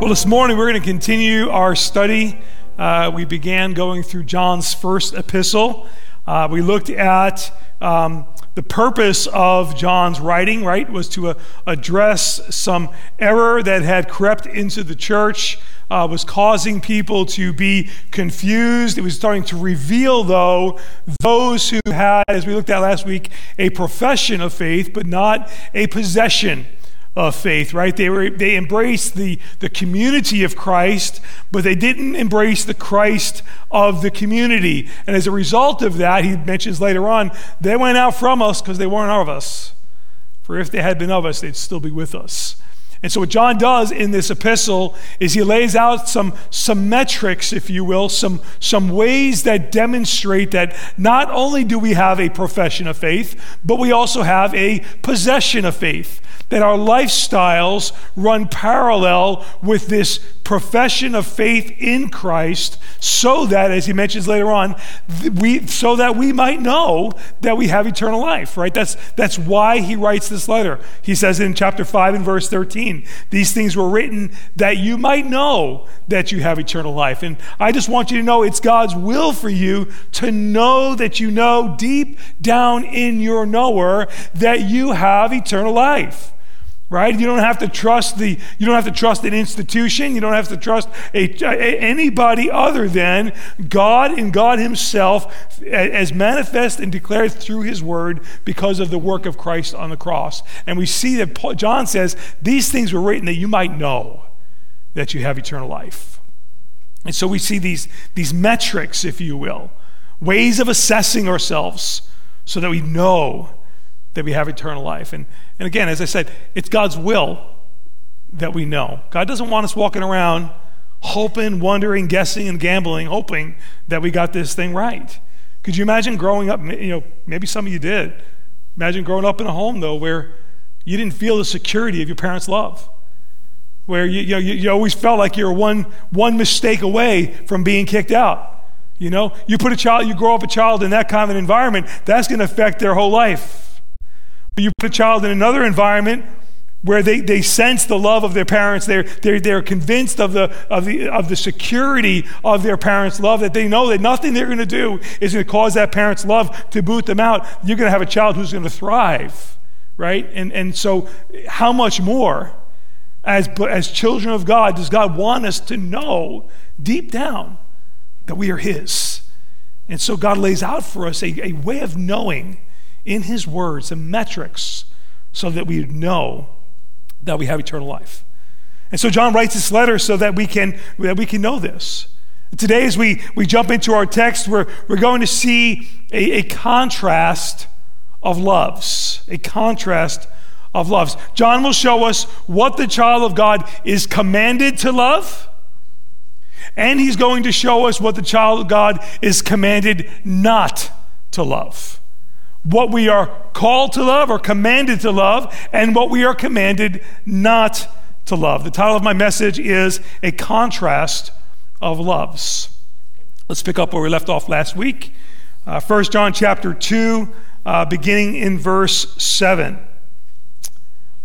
Well, this morning we're going to continue our study. Uh, we began going through John's first epistle. Uh, we looked at um, the purpose of John's writing, right, was to uh, address some error that had crept into the church, uh, was causing people to be confused. It was starting to reveal, though, those who had, as we looked at last week, a profession of faith, but not a possession of faith, right? They were they embraced the, the community of Christ, but they didn't embrace the Christ of the community. And as a result of that, he mentions later on, they went out from us because they weren't of us. For if they had been of us, they'd still be with us. And so, what John does in this epistle is he lays out some, some metrics, if you will, some, some ways that demonstrate that not only do we have a profession of faith, but we also have a possession of faith that our lifestyles run parallel with this profession of faith in Christ so that as he mentions later on we so that we might know that we have eternal life right? That's that's why he writes this letter. He says in chapter 5 and verse 13 these things were written that you might know that you have eternal life. And I just want you to know it's God's will for you to know that you know deep down in your knower that you have eternal life right? You don't have to trust the you don't have to trust an institution. You don't have to trust a, a, anybody other than god and god himself as manifest and declared through his word because of the work of christ on the cross. And we see that Paul, john says these things were written that you might know that you have eternal life. And so we see these these metrics if you will ways of assessing ourselves so that we know that we have eternal life and and again, as I said, it's God's will that we know. God doesn't want us walking around hoping, wondering, guessing, and gambling, hoping that we got this thing right. Could you imagine growing up? You know, maybe some of you did. Imagine growing up in a home, though, where you didn't feel the security of your parents' love, where you, you, know, you, you always felt like you were one, one mistake away from being kicked out. You know, you put a child, you grow up a child in that kind of environment, that's going to affect their whole life. You put a child in another environment where they, they sense the love of their parents. They're, they're, they're convinced of the, of, the, of the security of their parents' love, that they know that nothing they're going to do is going to cause that parent's love to boot them out. You're going to have a child who's going to thrive, right? And, and so, how much more, as, as children of God, does God want us to know deep down that we are His? And so, God lays out for us a, a way of knowing in His words and metrics so that we know that we have eternal life. And so John writes this letter so that we can, that we can know this. Today, as we, we jump into our text, we're, we're going to see a, a contrast of loves. A contrast of loves. John will show us what the child of God is commanded to love, and he's going to show us what the child of God is commanded not to love what we are called to love or commanded to love, and what we are commanded not to love. The title of my message is A Contrast of Loves. Let's pick up where we left off last week. Uh, 1 John chapter 2, uh, beginning in verse 7.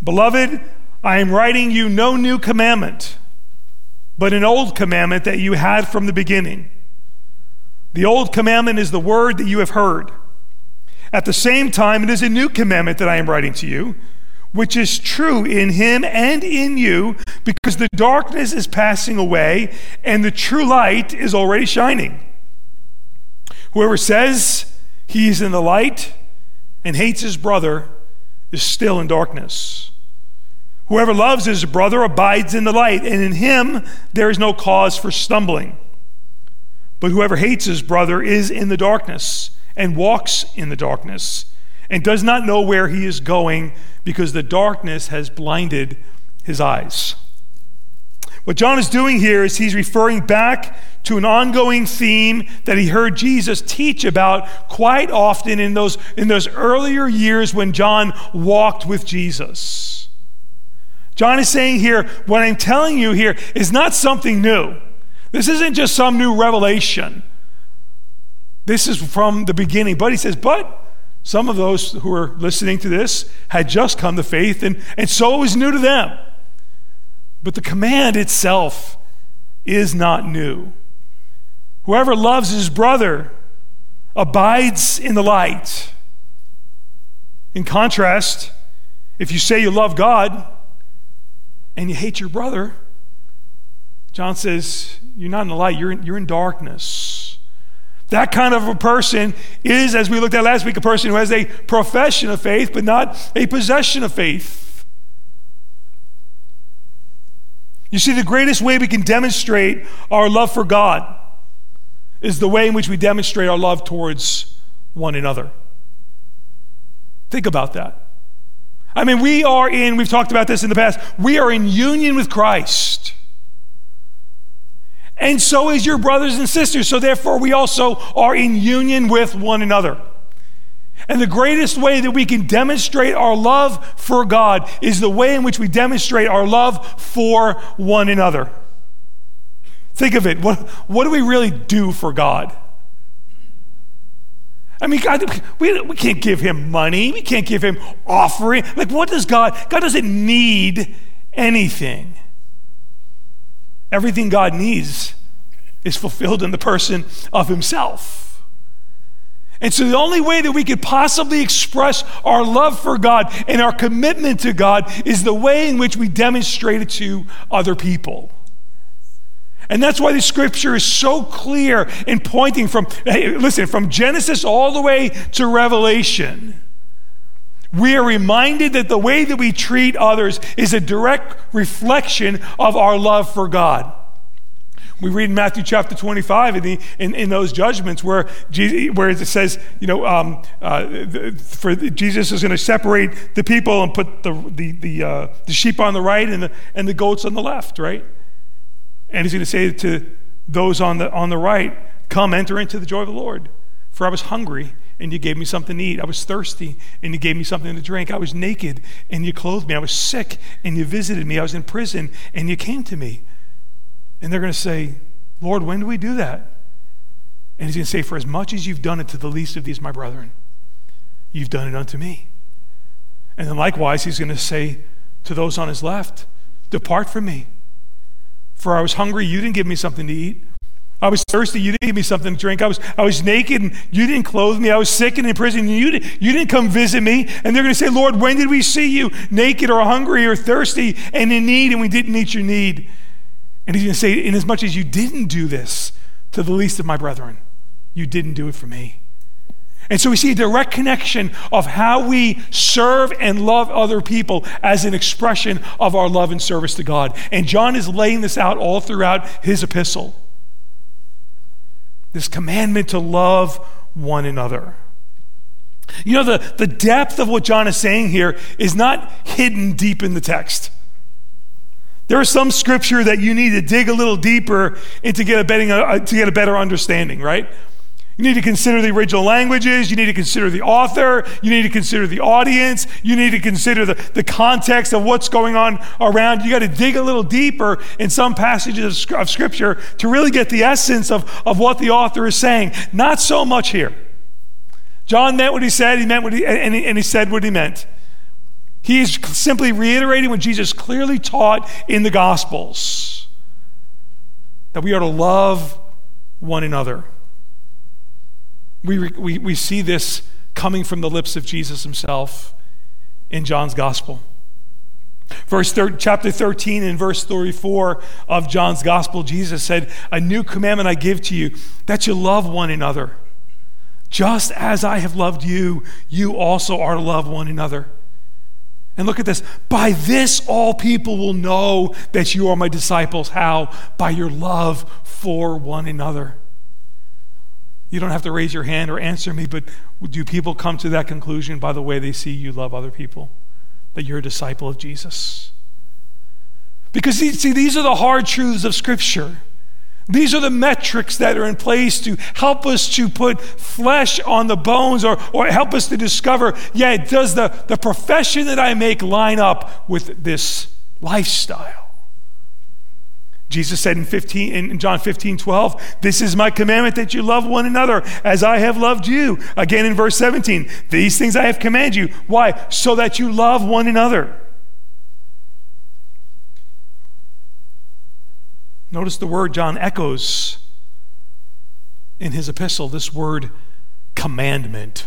Beloved, I am writing you no new commandment, but an old commandment that you had from the beginning. The old commandment is the word that you have heard. At the same time, it is a new commandment that I am writing to you, which is true in him and in you, because the darkness is passing away and the true light is already shining. Whoever says he is in the light and hates his brother is still in darkness. Whoever loves his brother abides in the light, and in him there is no cause for stumbling. But whoever hates his brother is in the darkness and walks in the darkness and does not know where he is going because the darkness has blinded his eyes. What John is doing here is he's referring back to an ongoing theme that he heard Jesus teach about quite often in those, in those earlier years when John walked with Jesus. John is saying here, what I'm telling you here is not something new. This isn't just some new revelation. This is from the beginning. But he says, but some of those who are listening to this had just come to faith, and, and so it was new to them. But the command itself is not new. Whoever loves his brother abides in the light. In contrast, if you say you love God and you hate your brother, John says, you're not in the light, you're in, you're in darkness. That kind of a person is, as we looked at last week, a person who has a profession of faith, but not a possession of faith. You see, the greatest way we can demonstrate our love for God is the way in which we demonstrate our love towards one another. Think about that. I mean, we are in, we've talked about this in the past, we are in union with Christ. And so is your brothers and sisters. So therefore, we also are in union with one another. And the greatest way that we can demonstrate our love for God is the way in which we demonstrate our love for one another. Think of it. What, what do we really do for God? I mean, God, we, we can't give him money. We can't give him offering. Like, what does God? God doesn't need anything. Everything God needs is fulfilled in the person of himself. And so, the only way that we could possibly express our love for God and our commitment to God is the way in which we demonstrate it to other people. And that's why the scripture is so clear in pointing from, hey, listen, from Genesis all the way to Revelation. We are reminded that the way that we treat others is a direct reflection of our love for God. We read in Matthew chapter 25 in, the, in, in those judgments where, Jesus, where it says, you know, um, uh, for Jesus is going to separate the people and put the, the, the, uh, the sheep on the right and the, and the goats on the left, right? And he's going to say to those on the, on the right, Come, enter into the joy of the Lord. For I was hungry, and you gave me something to eat. I was thirsty, and you gave me something to drink. I was naked, and you clothed me. I was sick, and you visited me. I was in prison, and you came to me. And they're going to say, Lord, when do we do that? And he's going to say, For as much as you've done it to the least of these, my brethren, you've done it unto me. And then likewise, he's going to say to those on his left, Depart from me for I was hungry, you didn't give me something to eat. I was thirsty, you didn't give me something to drink. I was, I was naked and you didn't clothe me. I was sick and in prison and you, did, you didn't come visit me. And they're going to say, Lord, when did we see you naked or hungry or thirsty and in need and we didn't meet your need? And he's going to say, Inasmuch as you didn't do this to the least of my brethren, you didn't do it for me. And so we see a direct connection of how we serve and love other people as an expression of our love and service to God. And John is laying this out all throughout his epistle this commandment to love one another. You know, the, the depth of what John is saying here is not hidden deep in the text. There is some scripture that you need to dig a little deeper into to get a, uh, to get a better understanding, right? You need to consider the original languages. You need to consider the author. You need to consider the audience. You need to consider the, the context of what's going on around. You got to dig a little deeper in some passages of, of Scripture to really get the essence of, of what the author is saying. Not so much here. John meant what he said, he meant what he, and he, and he said what he meant. He is simply reiterating what Jesus clearly taught in the Gospels that we are to love one another. We, we, we see this coming from the lips of Jesus himself in John's gospel. Verse thir- chapter 13 and verse 34 of John's gospel, Jesus said, A new commandment I give to you, that you love one another. Just as I have loved you, you also are to love one another. And look at this. By this, all people will know that you are my disciples. How? By your love for one another. You don't have to raise your hand or answer me, but do people come to that conclusion by the way they see you love other people? That you're a disciple of Jesus? Because, see, these are the hard truths of Scripture. These are the metrics that are in place to help us to put flesh on the bones or, or help us to discover, yeah, does the, the profession that I make line up with this lifestyle? Jesus said in 15 in John 15, 12, This is my commandment that you love one another as I have loved you. Again in verse 17, these things I have commanded you. Why? So that you love one another. Notice the word John echoes in his epistle this word commandment.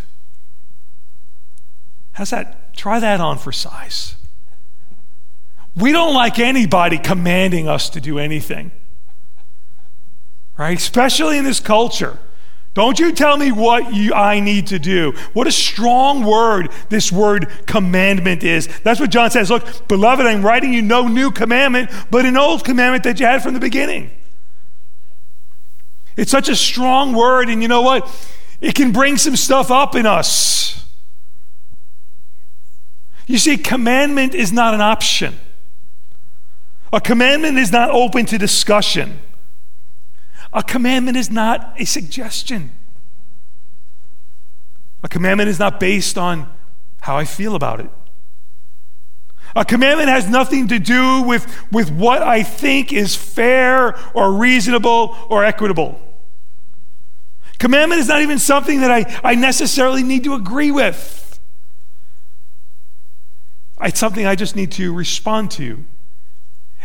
How's that? Try that on for size. We don't like anybody commanding us to do anything, right? Especially in this culture. Don't you tell me what you, I need to do. What a strong word this word commandment is. That's what John says. Look, beloved, I'm writing you no new commandment, but an old commandment that you had from the beginning. It's such a strong word, and you know what? It can bring some stuff up in us. You see, commandment is not an option. A commandment is not open to discussion. A commandment is not a suggestion. A commandment is not based on how I feel about it. A commandment has nothing to do with, with what I think is fair or reasonable or equitable. Commandment is not even something that I, I necessarily need to agree with. It's something I just need to respond to.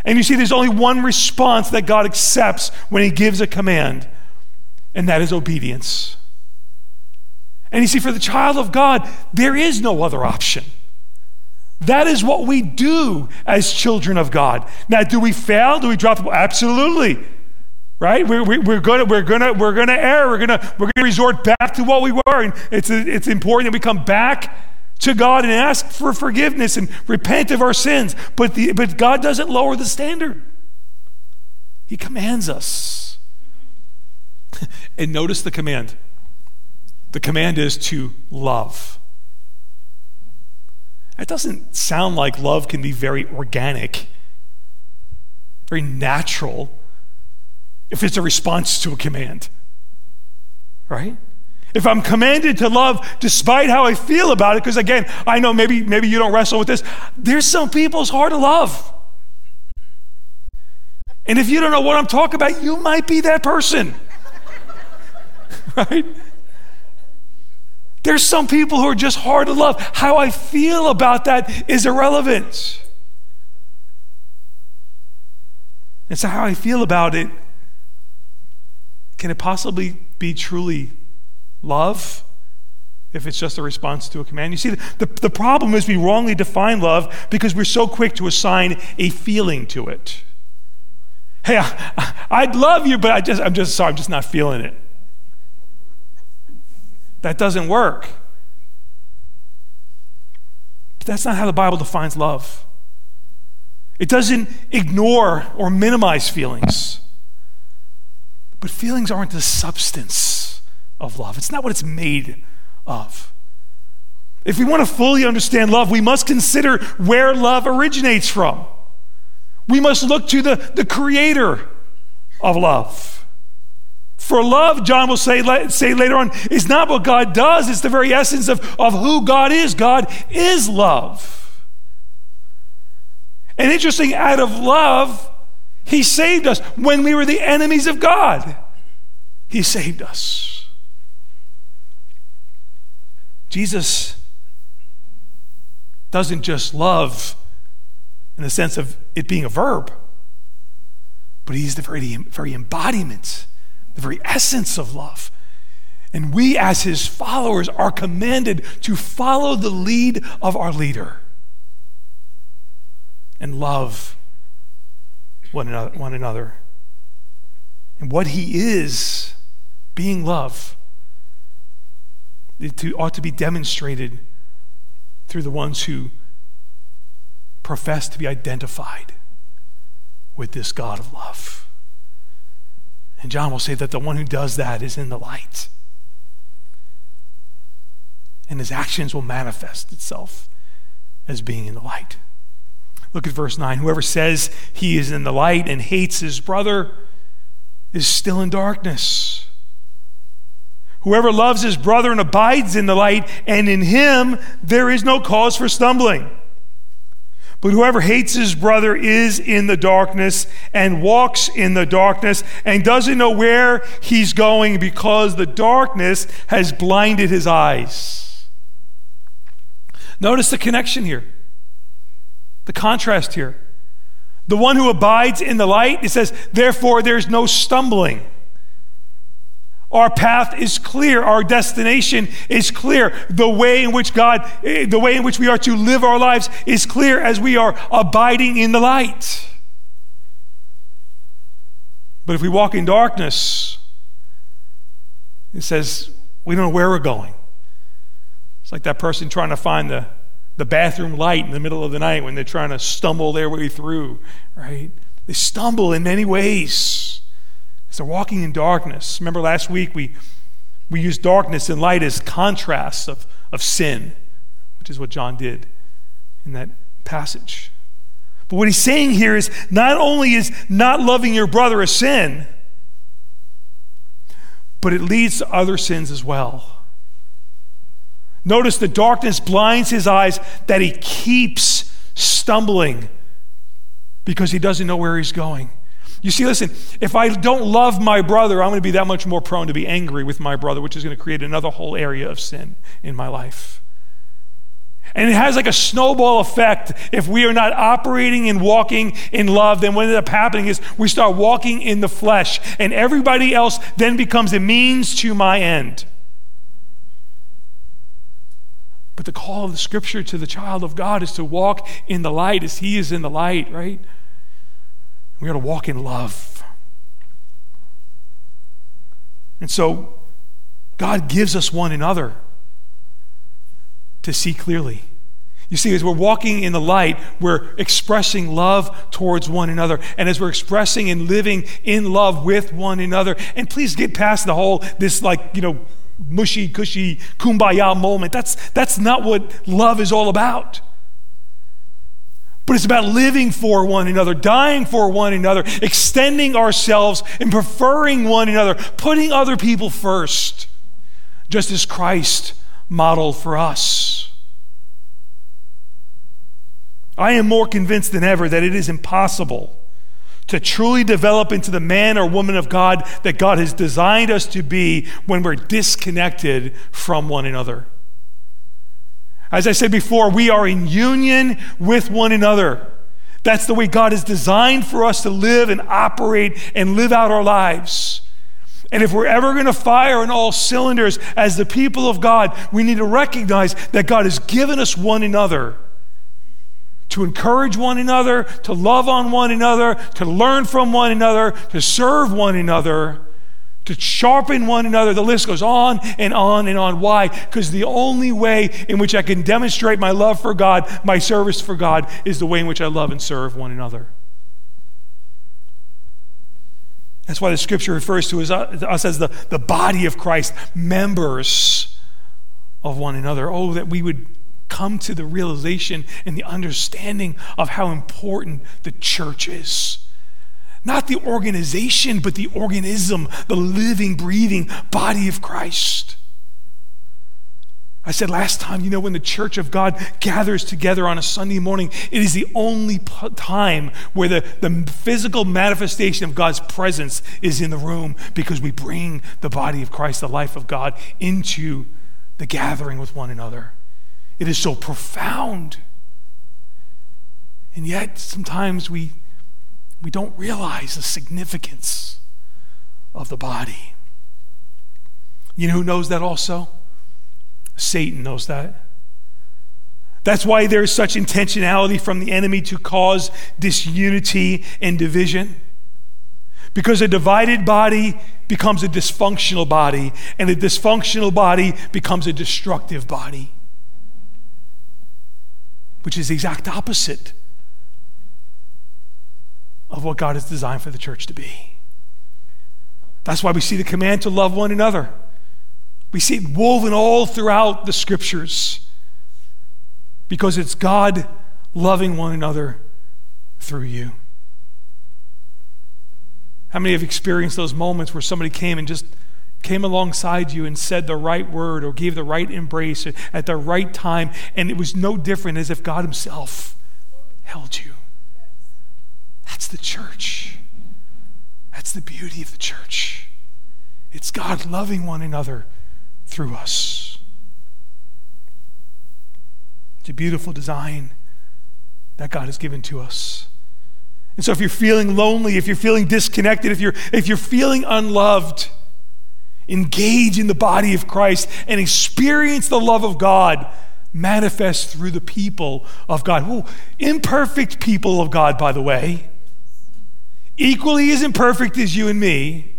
And you see, there's only one response that God accepts when He gives a command, and that is obedience. And you see, for the child of God, there is no other option. That is what we do as children of God. Now, do we fail? Do we drop the ball? Absolutely. Right? We're, we're, gonna we're gonna we're gonna err. We're gonna we're gonna resort back to what we were. And it's it's important that we come back to God and ask for forgiveness and repent of our sins. But, the, but God doesn't lower the standard, He commands us. and notice the command the command is to love. It doesn't sound like love can be very organic, very natural, if it's a response to a command, right? If I'm commanded to love despite how I feel about it, because again, I know maybe, maybe you don't wrestle with this, there's some people it's hard to love. And if you don't know what I'm talking about, you might be that person. right? There's some people who are just hard to love. How I feel about that is irrelevant. And so, how I feel about it, can it possibly be truly love if it's just a response to a command. You see, the, the problem is we wrongly define love because we're so quick to assign a feeling to it. Hey, I, would love you, but I just, I'm just sorry, I'm just not feeling it. That doesn't work. But that's not how the Bible defines love. It doesn't ignore or minimize feelings. But feelings aren't the substance of love. It's not what it's made of. If we want to fully understand love, we must consider where love originates from. We must look to the, the creator of love. For love, John will say, say later on, is not what God does, it's the very essence of, of who God is. God is love. And interesting, out of love, He saved us. When we were the enemies of God, He saved us. Jesus doesn't just love in the sense of it being a verb, but he's the very, very embodiment, the very essence of love. And we, as his followers, are commanded to follow the lead of our leader and love one another. One another. And what he is, being love, it ought to be demonstrated through the ones who profess to be identified with this God of love. And John will say that the one who does that is in the light. And his actions will manifest itself as being in the light. Look at verse 9. Whoever says he is in the light and hates his brother is still in darkness. Whoever loves his brother and abides in the light, and in him there is no cause for stumbling. But whoever hates his brother is in the darkness and walks in the darkness and doesn't know where he's going because the darkness has blinded his eyes. Notice the connection here, the contrast here. The one who abides in the light, it says, therefore there's no stumbling. Our path is clear. Our destination is clear. The way in which God, eh, the way in which we are to live our lives is clear as we are abiding in the light. But if we walk in darkness, it says we don't know where we're going. It's like that person trying to find the, the bathroom light in the middle of the night when they're trying to stumble their way through, right? They stumble in many ways. They're walking in darkness. Remember last week we, we used darkness and light as contrasts of, of sin, which is what John did in that passage. But what he's saying here is not only is not loving your brother a sin, but it leads to other sins as well. Notice the darkness blinds his eyes that he keeps stumbling because he doesn't know where he's going. You see, listen, if I don't love my brother, I'm going to be that much more prone to be angry with my brother, which is going to create another whole area of sin in my life. And it has like a snowball effect. If we are not operating and walking in love, then what ends up happening is we start walking in the flesh, and everybody else then becomes a means to my end. But the call of the scripture to the child of God is to walk in the light as he is in the light, right? We got to walk in love. And so God gives us one another to see clearly. You see, as we're walking in the light, we're expressing love towards one another. And as we're expressing and living in love with one another, and please get past the whole, this like, you know, mushy, cushy, kumbaya moment. That's, that's not what love is all about. But it's about living for one another, dying for one another, extending ourselves and preferring one another, putting other people first, just as Christ modeled for us. I am more convinced than ever that it is impossible to truly develop into the man or woman of God that God has designed us to be when we're disconnected from one another. As I said before, we are in union with one another. That's the way God has designed for us to live and operate and live out our lives. And if we're ever going to fire on all cylinders as the people of God, we need to recognize that God has given us one another to encourage one another, to love on one another, to learn from one another, to serve one another, to sharpen one another. The list goes on and on and on. Why? Because the only way in which I can demonstrate my love for God, my service for God, is the way in which I love and serve one another. That's why the scripture refers to us uh, as the, the body of Christ, members of one another. Oh, that we would come to the realization and the understanding of how important the church is. Not the organization, but the organism, the living, breathing body of Christ. I said last time, you know, when the church of God gathers together on a Sunday morning, it is the only time where the, the physical manifestation of God's presence is in the room because we bring the body of Christ, the life of God, into the gathering with one another. It is so profound. And yet, sometimes we, we don't realize the significance of the body. You know who knows that also? Satan knows that. That's why there's such intentionality from the enemy to cause disunity and division. Because a divided body becomes a dysfunctional body, and a dysfunctional body becomes a destructive body, which is the exact opposite of what God has designed for the church to be. That's why we see the command to love one another. We see it woven all throughout the scriptures because it's God loving one another through you. How many have experienced those moments where somebody came and just came alongside you and said the right word or gave the right embrace at the right time, and it was no different as if God Himself held you? That's the church. That's the beauty of the church. It's God loving one another through us. It's a beautiful design that God has given to us. And so if you're feeling lonely, if you're feeling disconnected, if you're, if you're feeling unloved, engage in the body of Christ and experience the love of God manifest through the people of God. Ooh, imperfect people of God, by the way, equally as imperfect as you and me,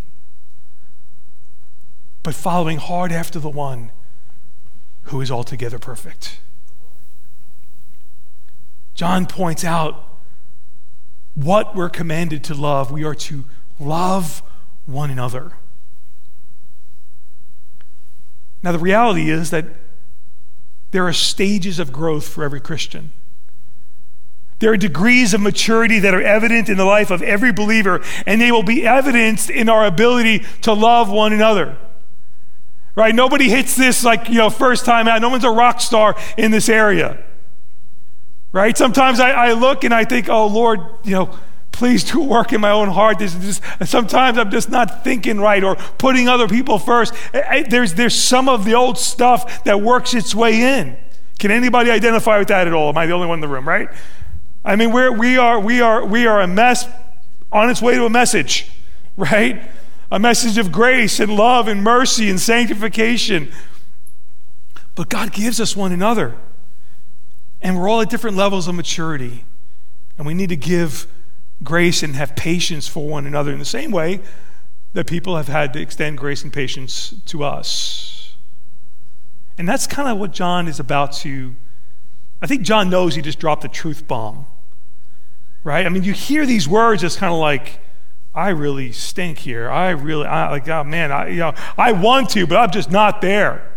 but following hard after the one who is altogether perfect. John points out what we're commanded to love. We are to love one another. Now, the reality is that there are stages of growth for every Christian. There are degrees of maturity that are evident in the life of every believer, and they will be evidenced in our ability to love one another. Right? Nobody hits this like, you know, first time out. No one's a rock star in this area. Right? Sometimes I, I look and I think, oh, Lord, you know, please do work in my own heart. This is just, sometimes I'm just not thinking right or putting other people first. There's, there's some of the old stuff that works its way in. Can anybody identify with that at all? Am I the only one in the room, right? I mean, we're, we, are, we, are, we are a mess on its way to a message, right? A message of grace and love and mercy and sanctification. But God gives us one another. And we're all at different levels of maturity. And we need to give grace and have patience for one another in the same way that people have had to extend grace and patience to us. And that's kind of what John is about to. I think John knows he just dropped a truth bomb, right? I mean, you hear these words, it's kind of like, I really stink here. I really, I, like, oh man, I, you know, I want to, but I'm just not there.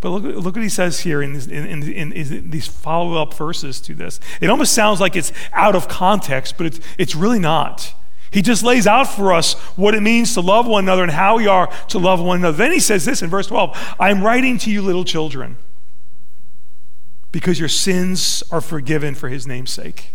But look, look what he says here in, this, in, in, in these follow up verses to this. It almost sounds like it's out of context, but it's, it's really not. He just lays out for us what it means to love one another and how we are to love one another. Then he says this in verse 12 I'm writing to you, little children, because your sins are forgiven for his name's sake.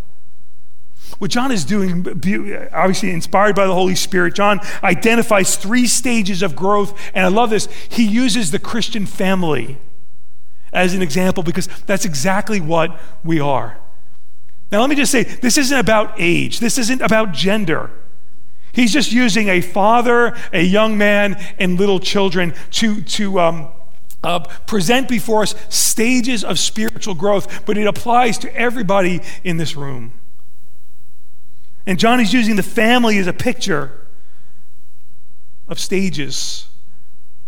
What John is doing, obviously inspired by the Holy Spirit, John identifies three stages of growth, and I love this. He uses the Christian family as an example because that's exactly what we are. Now, let me just say this isn't about age, this isn't about gender. He's just using a father, a young man, and little children to, to um, uh, present before us stages of spiritual growth, but it applies to everybody in this room. And John is using the family as a picture of stages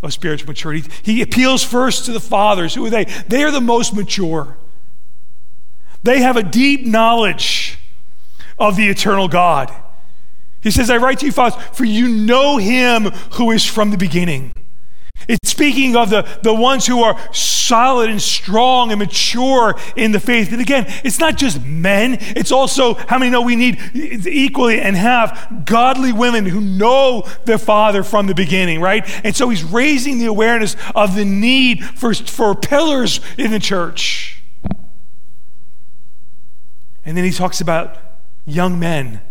of spiritual maturity. He appeals first to the fathers. Who are they? They are the most mature. They have a deep knowledge of the eternal God. He says, I write to you, fathers, for you know him who is from the beginning. It's speaking of the, the ones who are solid and strong and mature in the faith. And again, it's not just men, it's also how many know we need equally and have godly women who know their father from the beginning, right? And so he's raising the awareness of the need for, for pillars in the church. And then he talks about young men,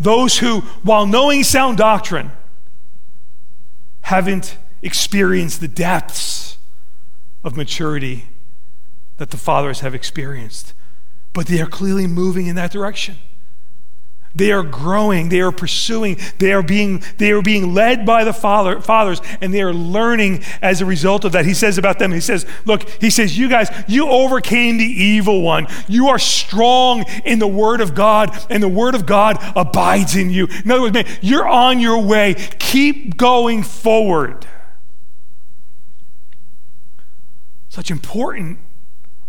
those who, while knowing sound doctrine, haven't experienced the depths of maturity that the fathers have experienced, but they are clearly moving in that direction. They are growing, they are pursuing, they are being, they are being led by the father, fathers, and they are learning as a result of that. He says about them, he says, Look, he says, You guys, you overcame the evil one. You are strong in the word of God, and the word of God abides in you. In other words, man, you're on your way. Keep going forward. Such important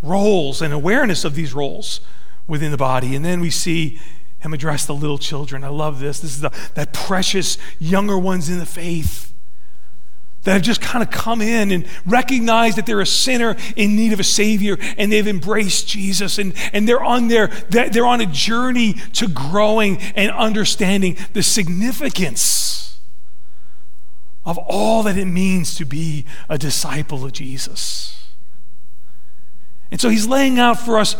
roles and awareness of these roles within the body. And then we see him address the little children. I love this. This is the, that precious younger ones in the faith. that have just kind of come in and recognized that they're a sinner in need of a savior and they've embraced jesus and, and they're on their they're on a journey to growing and understanding the significance of all that it means to be a disciple of jesus and so he's laying out for us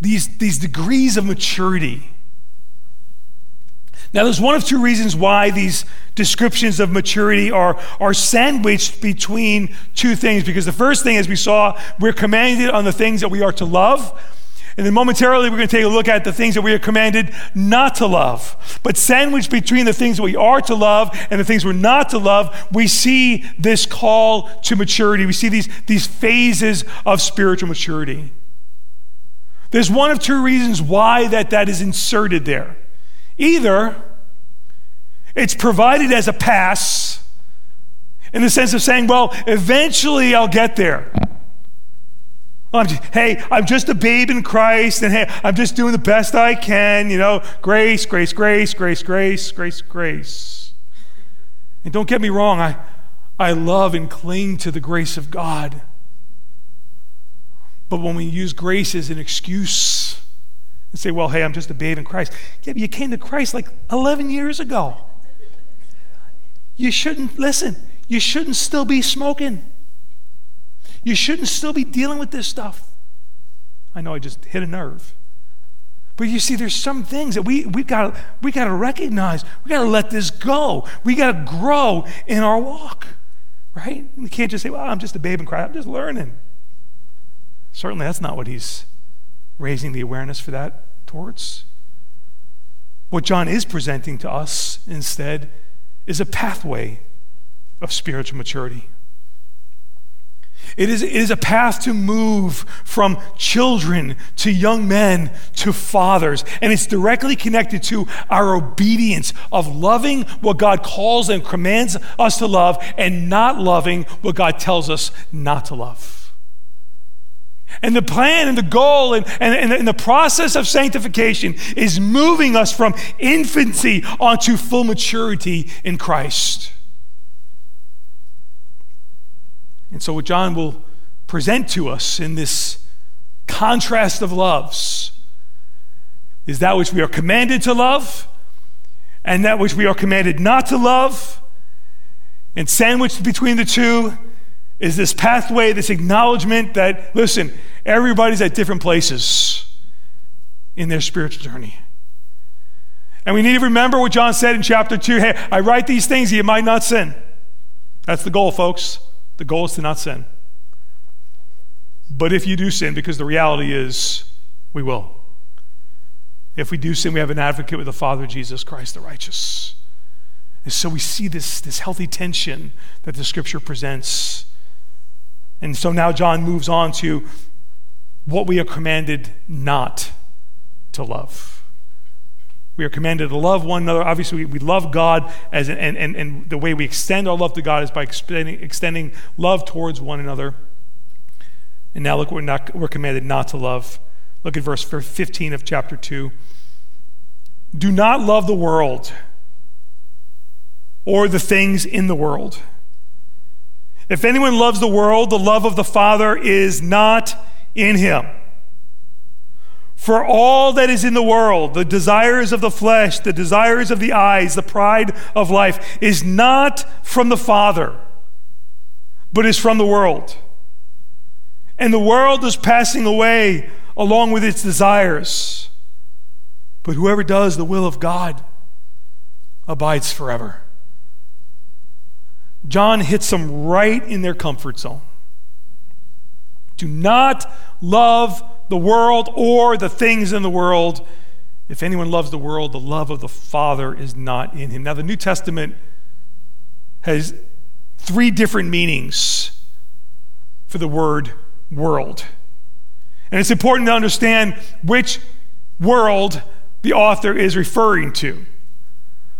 these, these degrees of maturity now, there's one of two reasons why these descriptions of maturity are, are sandwiched between two things. Because the first thing, as we saw, we're commanded on the things that we are to love. And then momentarily, we're going to take a look at the things that we are commanded not to love. But sandwiched between the things we are to love and the things we're not to love, we see this call to maturity. We see these, these phases of spiritual maturity. There's one of two reasons why that, that is inserted there. Either it's provided as a pass in the sense of saying, well, eventually I'll get there. I'm just, hey, I'm just a babe in Christ, and hey, I'm just doing the best I can, you know, grace, grace, grace, grace, grace, grace, grace. And don't get me wrong, I, I love and cling to the grace of God. But when we use grace as an excuse and say, well, hey, I'm just a babe in Christ. Yeah, but you came to Christ like 11 years ago. You shouldn't, listen, you shouldn't still be smoking. You shouldn't still be dealing with this stuff. I know I just hit a nerve. But you see, there's some things that we, we've got we got to recognize. we got to let this go. We got to grow in our walk, right? We can't just say, well, I'm just a babe in Christ. I'm just learning. Certainly, that's not what he's raising the awareness for that towards. What John is presenting to us instead is a pathway of spiritual maturity. It is, it is a path to move from children to young men to fathers. And it's directly connected to our obedience of loving what God calls and commands us to love and not loving what God tells us not to love. And the plan and the goal and, and, and, the process of sanctification is moving us from infancy onto full maturity in Christ. And so, what John will present to us in this contrast of loves is that which we are commanded to love and that which we are commanded not to love. And sandwiched between the two is this pathway, this acknowledgement that, listen, everybody's at different places in their spiritual journey. And we need to remember what John said in chapter 2 hey, I write these things that you might not sin. That's the goal, folks. The goal is to not sin. But if you do sin, because the reality is we will. If we do sin, we have an advocate with the Father, Jesus Christ the righteous. And so we see this, this healthy tension that the scripture presents and so now John moves on to what we are commanded not to love. We are commanded to love one another. Obviously, we, we love God, as an, and, and, and the way we extend our love to God is by extending, extending love towards one another. And now look, we're, not, we're commanded not to love. Look at verse 15 of chapter 2. Do not love the world or the things in the world. If anyone loves the world, the love of the Father is not in him. For all that is in the world, the desires of the flesh, the desires of the eyes, the pride of life, is not from the Father, but is from the world. And the world is passing away along with its desires. But whoever does the will of God abides forever. John hits them right in their comfort zone. Do not love the world or the things in the world. If anyone loves the world, the love of the Father is not in him. Now, the New Testament has three different meanings for the word world. And it's important to understand which world the author is referring to.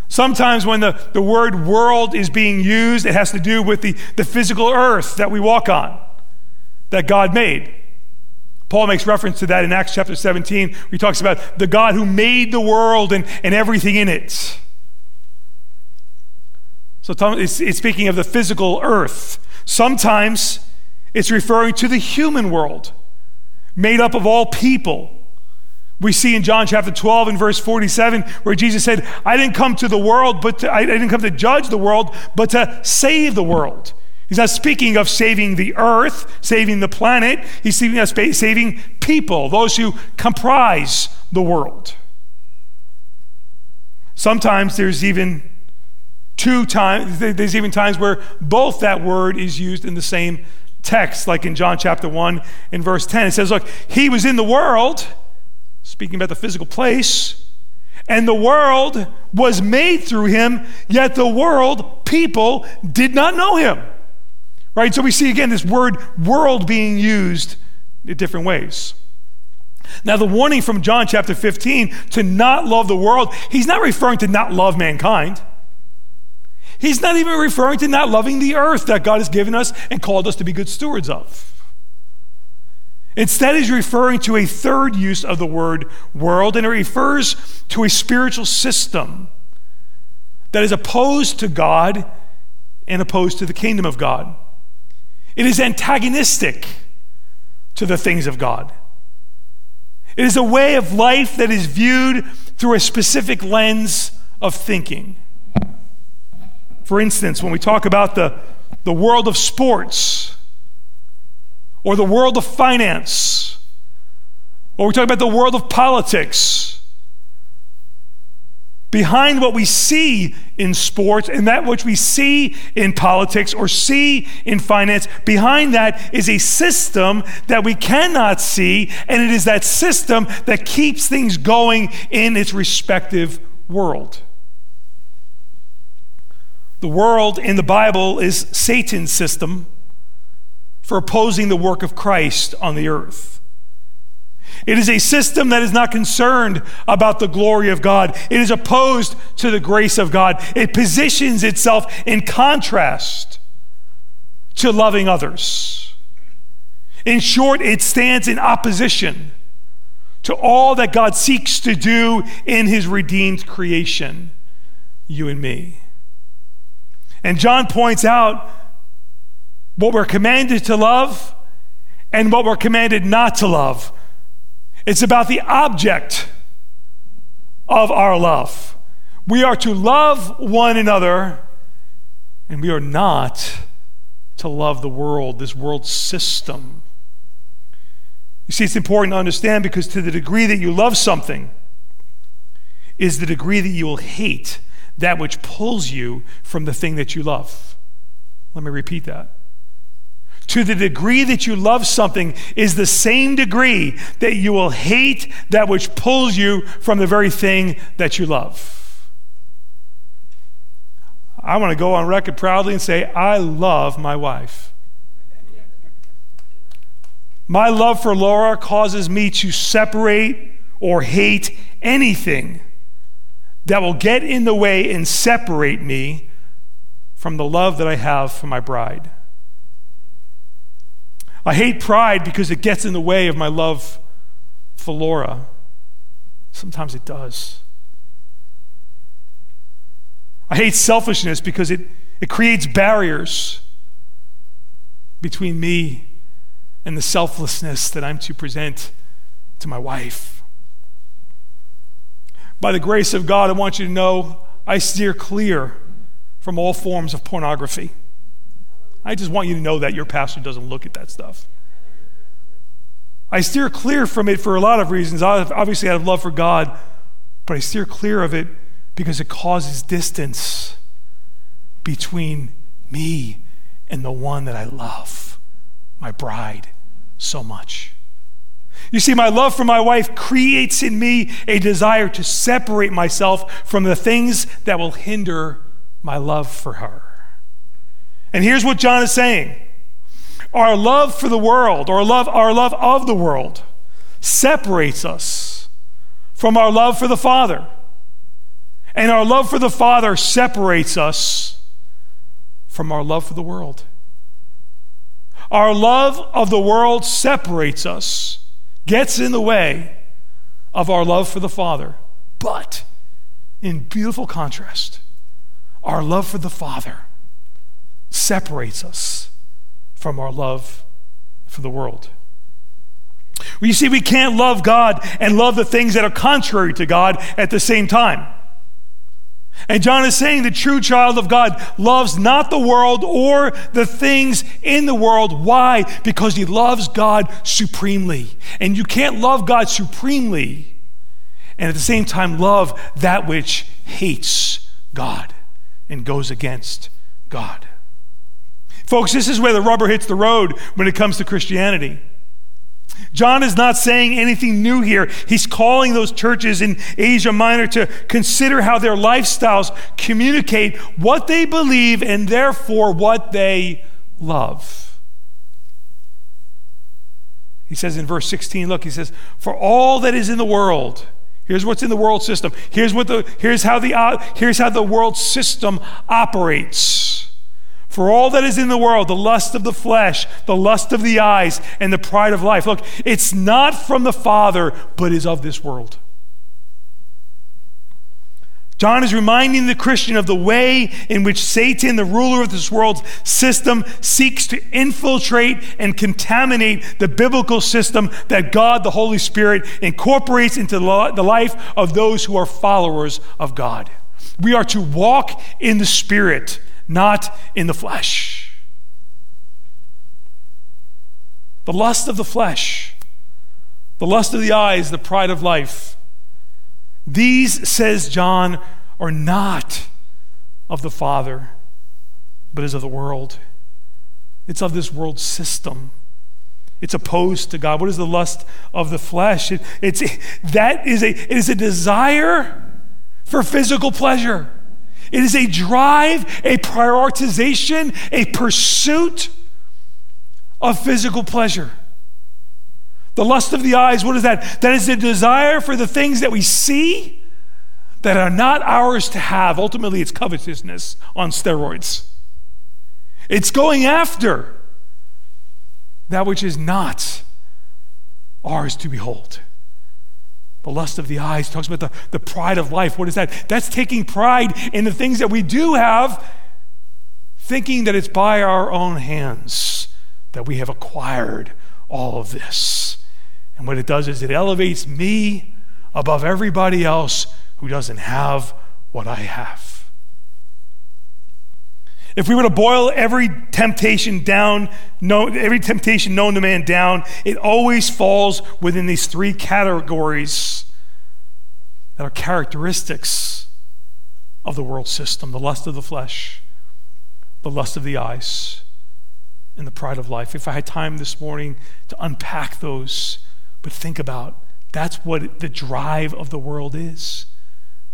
Sometimes when the, the word world is being used, it has to do with the, the physical earth that we walk on, that God made. Paul makes reference to that in Acts chapter 17. Where he talks about the God who made the world and, and everything in it. So it's, it's speaking of the physical earth. Sometimes it's referring to the human world, made up of all people. We see in John chapter 12 and verse 47 where Jesus said, I didn't come to the world, but to, I didn't come to judge the world, but to save the world. He's not speaking of saving the earth, saving the planet. He's speaking of saving people, those who comprise the world. Sometimes there's even two times, there's even times where both that word is used in the same text, like in John chapter 1 in verse 10. It says, Look, he was in the world, speaking about the physical place, and the world was made through him, yet the world, people, did not know him. Right? So we see again this word world being used in different ways. Now, the warning from John chapter 15 to not love the world, he's not referring to not love mankind. He's not even referring to not loving the earth that God has given us and called us to be good stewards of. Instead, he's referring to a third use of the word world, and it refers to a spiritual system that is opposed to God and opposed to the kingdom of God. It is antagonistic to the things of God. It is a way of life that is viewed through a specific lens of thinking. For instance, when we talk about the, the world of sports, or the world of finance, or we talk about the world of politics, behind what we see in sports and that which we see in politics or see in finance, behind that is a system that we cannot see, and it is that system that keeps things going in its respective world. The world in the Bible is Satan's system for opposing the work of Christ on the earth. It is a system that is not concerned about the glory of God. It is opposed to the grace of God. It positions itself in contrast to loving others. In short, it stands in opposition to all that God seeks to do in his redeemed creation, you and me. And John points out what we're commanded to love and what we're commanded not to love. It's about the object of our love. We are to love one another, and we are not to love the world, this world system. You see, it's important to understand because to the degree that you love something, is the degree that you will hate that which pulls you from the thing that you love. Let me repeat that to the degree that you love something is the same degree that you will hate that which pulls you from the very thing that you love. I want to go on record proudly and say, I love my wife. My love for Laura causes me to separate or hate anything that will get in the way and separate me from the love that I have for my bride. I hate pride because it gets in the way of my love for Laura. Sometimes it does. I hate selfishness because it, it creates barriers between me and the selflessness that I'm to present to my wife. By the grace of God, I want you to know I steer clear from all forms of pornography. I just want you to know that your pastor doesn't look at that stuff. I steer clear from it for a lot of reasons. Obviously, I have love for God, but I steer clear of it because it causes distance between me and the one that I love, my bride, so much. You see, my love for my wife creates in me a desire to separate myself from the things that will hinder my love for her. And here's what John is saying our love for the world, or love, our love of the world, separates us from our love for the Father. And our love for the Father separates us from our love for the world. Our love of the world separates us, gets in the way of our love for the Father. But, in beautiful contrast, our love for the Father separates us from our love for the world. Well, you see, we can't love God and love the things that are contrary to God at the same time. And John is saying the true child of God loves not the world or the things in the world. Why? Because he loves God supremely. And you can't love God supremely and at the same time love that which hates God and goes against God. Folks, this is where the rubber hits the road when it comes to Christianity. John is not saying anything new here. He's calling those churches in Asia Minor to consider how their lifestyles communicate what they believe and therefore what they love. He says in verse 16, look, he says, For all that is in the world, here's what's in the world system. Here's, what the, here's, how, the, uh, here's how the world system operates. For all that is in the world, the lust of the flesh, the lust of the eyes, and the pride of life. Look, it's not from the Father, but is of this world. John is reminding the Christian of the way in which Satan, the ruler of this world's system, seeks to infiltrate and contaminate the biblical system that God, the Holy Spirit, incorporates into the life of those who are followers of God. We are to walk in the Spirit not in the flesh. The lust of the flesh, the lust of the eyes, the pride of life. These, says John, are not of the Father, but is of the world. It's of this world system. It's opposed to God. What is the lust of the flesh? It, it's, that is a, it is a desire for physical pleasure. It is a drive, a prioritization, a pursuit of physical pleasure. The lust of the eyes, what is that? That is the desire for the things that we see that are not ours to have. Ultimately, it's covetousness on steroids. It's going after that which is not ours to behold. The lust of the eyes talks about the, the pride of life. What is that? That's taking pride in the things that we do have, thinking that it's by our own hands that we have acquired all of this. And what it does is it elevates me above everybody else who doesn't have what I have. If we were to boil every temptation down, every temptation known to man down, it always falls within these three categories that are characteristics of the world system the lust of the flesh, the lust of the eyes, and the pride of life. If I had time this morning to unpack those, but think about that's what the drive of the world is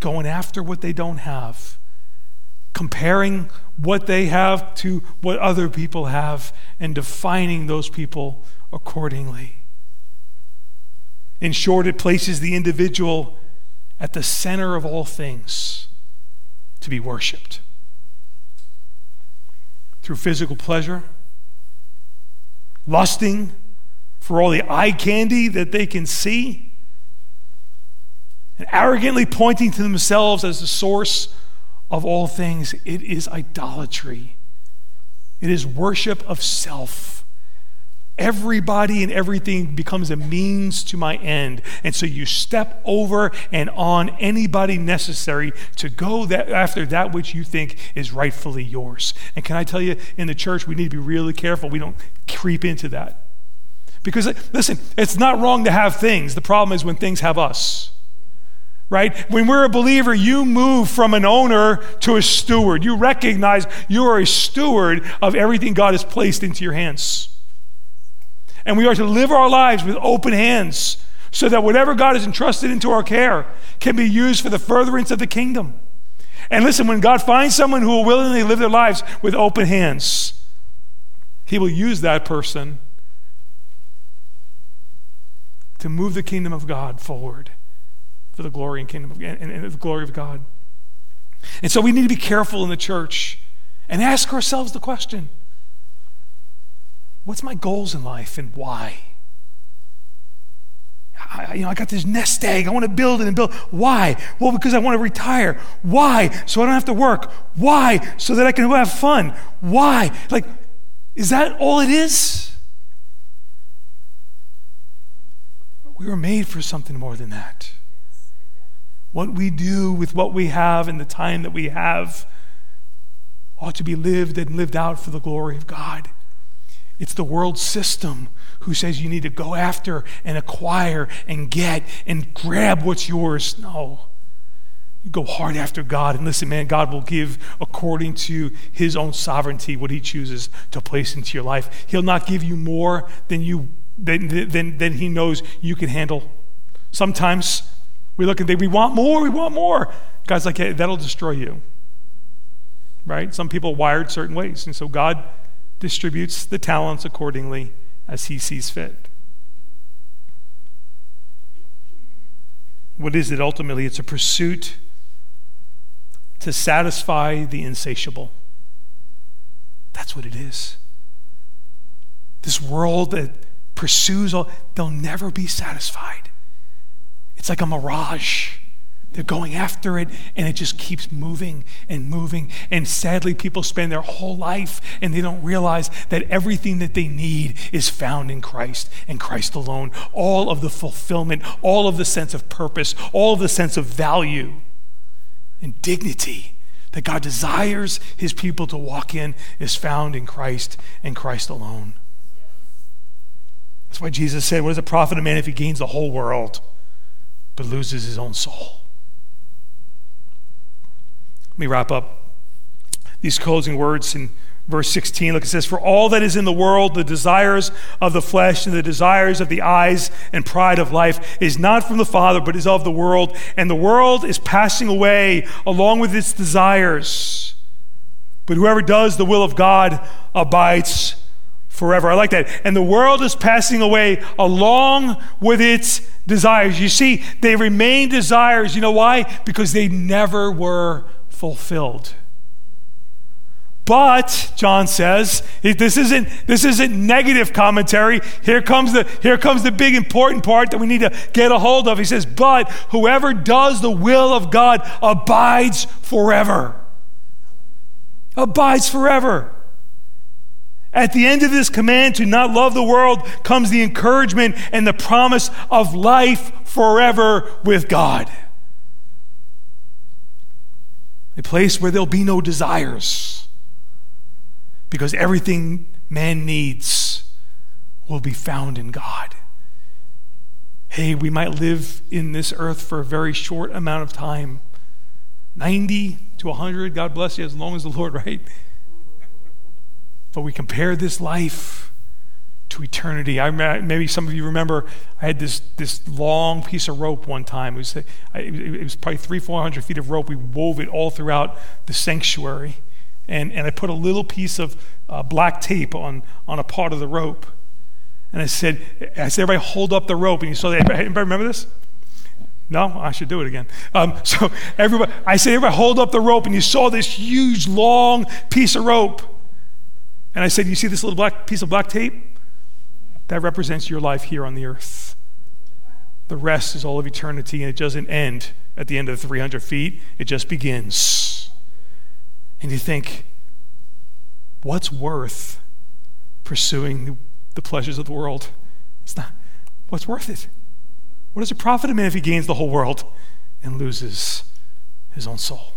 going after what they don't have comparing what they have to what other people have and defining those people accordingly. In short, it places the individual at the center of all things to be worshiped. Through physical pleasure, lusting for all the eye candy that they can see, and arrogantly pointing to themselves as the source of all things, it is idolatry. It is worship of self. Everybody and everything becomes a means to my end. And so you step over and on anybody necessary to go that, after that which you think is rightfully yours. And can I tell you, in the church, we need to be really careful we don't creep into that. Because, listen, it's not wrong to have things. The problem is when things have us right? When we're a believer, you move from an owner to a steward. You recognize you are a steward of everything God has placed into your hands. And we are to live our lives with open hands so that whatever God has entrusted into our care can be used for the furtherance of the kingdom. And listen, when God finds someone who will willingly live their lives with open hands, He will use that person to move the kingdom of God forward for the glory and kingdom of, and, and the glory of God. And so we need to be careful in the church and ask ourselves the question what's my goals in life and why? I, you know, I got this nest egg. I want to build it and build. Why? Well, because I want to retire. Why? So I don't have to work. Why? So that I can have fun. Why? Like, is that all it is? We were made for something more than that. What we do with what we have and the time that we have ought to be lived and lived out for the glory of God. It's the world system who says you need to go after and acquire and get and grab what's yours. No. You go hard after God. And listen, man, God will give according to his own sovereignty what he chooses to place into your life. He'll not give you more than you than, than, than he knows you can handle. Sometimes we look and think, we want more, we want more. God's like, hey, that'll destroy you. Right? Some people wired certain ways. And so God distributes the talents accordingly as he sees fit. What is it ultimately? It's a pursuit to satisfy the insatiable. That's what it is. This world that pursues all, they'll never be satisfied. It's like a mirage. They're going after it, and it just keeps moving and moving. And sadly, people spend their whole life and they don't realize that everything that they need is found in Christ and Christ alone. All of the fulfillment, all of the sense of purpose, all of the sense of value and dignity that God desires his people to walk in is found in Christ and Christ alone. That's why Jesus said, What does it profit a man if he gains the whole world but loses his own soul? Let me wrap up these closing words in verse 16. Look, it says, For all that is in the world, the desires of the flesh and the desires of the eyes and pride of life, is not from the Father, but is of the world. And the world is passing away along with its desires. But whoever does the will of God abides forever. I like that. And the world is passing away along with its desires. You see, they remain desires. You know why? Because they never were fulfilled. But John says this isn't this isn't negative commentary. Here comes the here comes the big important part that we need to get a hold of. He says, "But whoever does the will of God abides forever." Abides forever. At the end of this command to not love the world comes the encouragement and the promise of life forever with God a place where there'll be no desires because everything man needs will be found in God. Hey, we might live in this earth for a very short amount of time 90 to 100, God bless you, as long as the Lord, right? But we compare this life to eternity. I maybe some of you remember I had this this long piece of rope one time. It was it was probably three four hundred feet of rope. We wove it all throughout the sanctuary, and and I put a little piece of uh, black tape on on a part of the rope, and I said I said everybody hold up the rope, and you saw that. Remember this? No, I should do it again. Um, so everybody, I said everybody hold up the rope, and you saw this huge long piece of rope. And I said, You see this little black piece of black tape? That represents your life here on the earth. The rest is all of eternity, and it doesn't end at the end of the 300 feet, it just begins. And you think, what's worth pursuing the pleasures of the world? It's not. What's worth it? What does it profit a man if he gains the whole world and loses his own soul?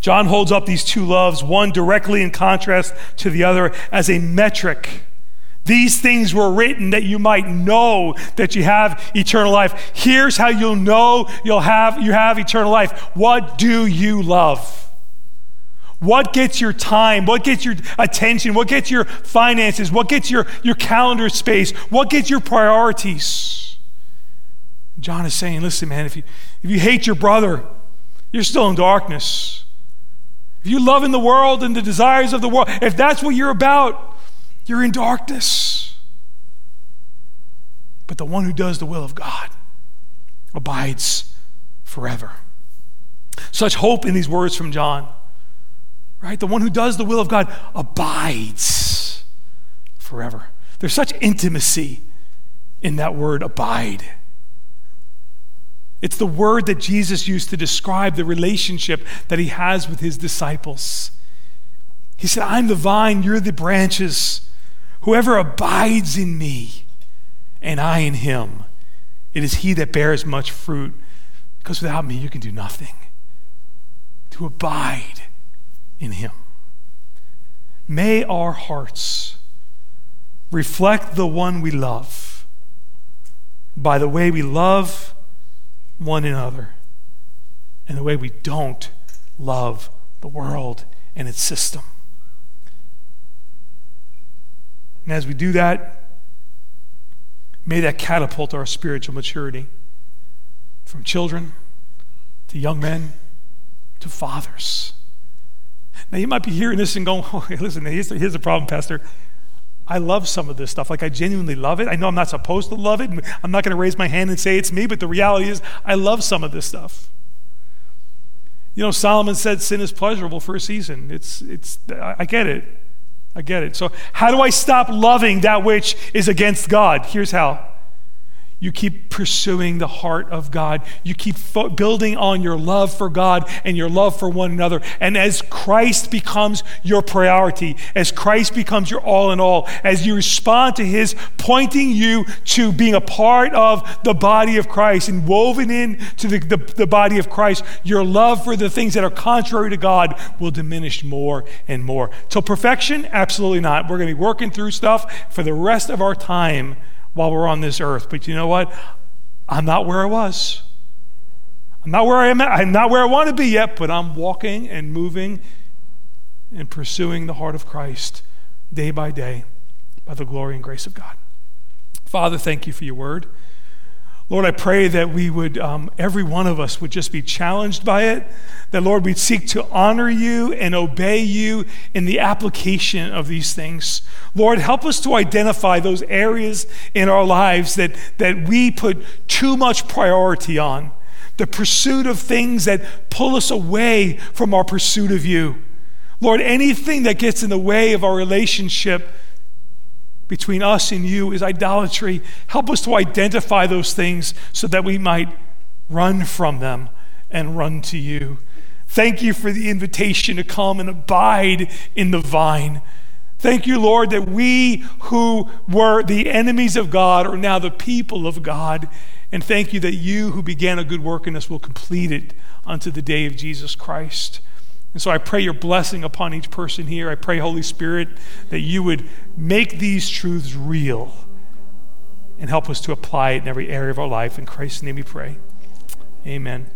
John holds up these two loves, one directly in contrast to the other, as a metric these things were written that you might know that you have eternal life. Here's how you'll know you'll have you have eternal life. What do you love? What gets your time? What gets your attention? What gets your finances? What gets your, your calendar space? What gets your priorities? John is saying, listen, man, if you, if you hate your brother, you're still in darkness. If you love in the world and the desires of the world, if that's what you're about, you're in darkness. But the one who does the will of God abides forever. Such hope in these words from John, right? The one who does the will of God abides forever. There's such intimacy in that word abide. It's the word that Jesus used to describe the relationship that he has with his disciples. He said, I'm the vine, you're the branches. Whoever abides in me and I in him, it is he that bears much fruit, because without me you can do nothing. To abide in him. May our hearts reflect the one we love by the way we love one another and the way we don't love the world and its system. And as we do that, may that catapult our spiritual maturity from children to young men to fathers. Now, you might be hearing this and going, oh, listen, here's the, problem, Pastor. I love some of this stuff. Like, I genuinely love it. I know I'm not supposed to love it. I'm not going to raise my hand and say it's me, but the reality is, I love some of this stuff. You know, Solomon said sin is pleasurable for a season. It's, it's, I get it. I get it. So, how do I stop loving that which is against God? Here's how you keep pursuing the heart of God. You keep fo- building on your love for God and your love for one another. And as Christ becomes your priority, as Christ becomes your all in all, as you respond to His pointing you to being a part of the body of Christ and woven in to the, the, the body of Christ, your love for the things that are contrary to God will diminish more and more. So, perfection? Absolutely not. We're going to be working through stuff for the rest of our time while we're on this earth. But you know what? I'm not where I was. I'm not where I am. at. I'm not where I want to be yet, but I'm walking and moving and pursuing the heart of Christ day by day by the glory and grace of God. Father, thank you for your word. Lord, I pray that we would, um, every one of us would just be challenged by it. That, Lord, we'd seek to honor you and obey you in the application of these things. Lord, help us to identify those areas in our lives that, that we put too much priority on. The pursuit of things that pull us away from our pursuit of you. Lord, anything that gets in the way of our relationship between us and you is idolatry. Help us to identify those things so that we might run from them and run to you. Thank you for the invitation to come and abide in the vine. Thank you, Lord, that we who were the enemies of God are now the people of God. And thank you that you who began a good work in us will complete it unto the day of Jesus Christ. And so I pray your blessing upon each person here. I pray, Holy Spirit, that you would make these truths real and help us to apply it in every area of our life. In Christ's name we pray. Amen.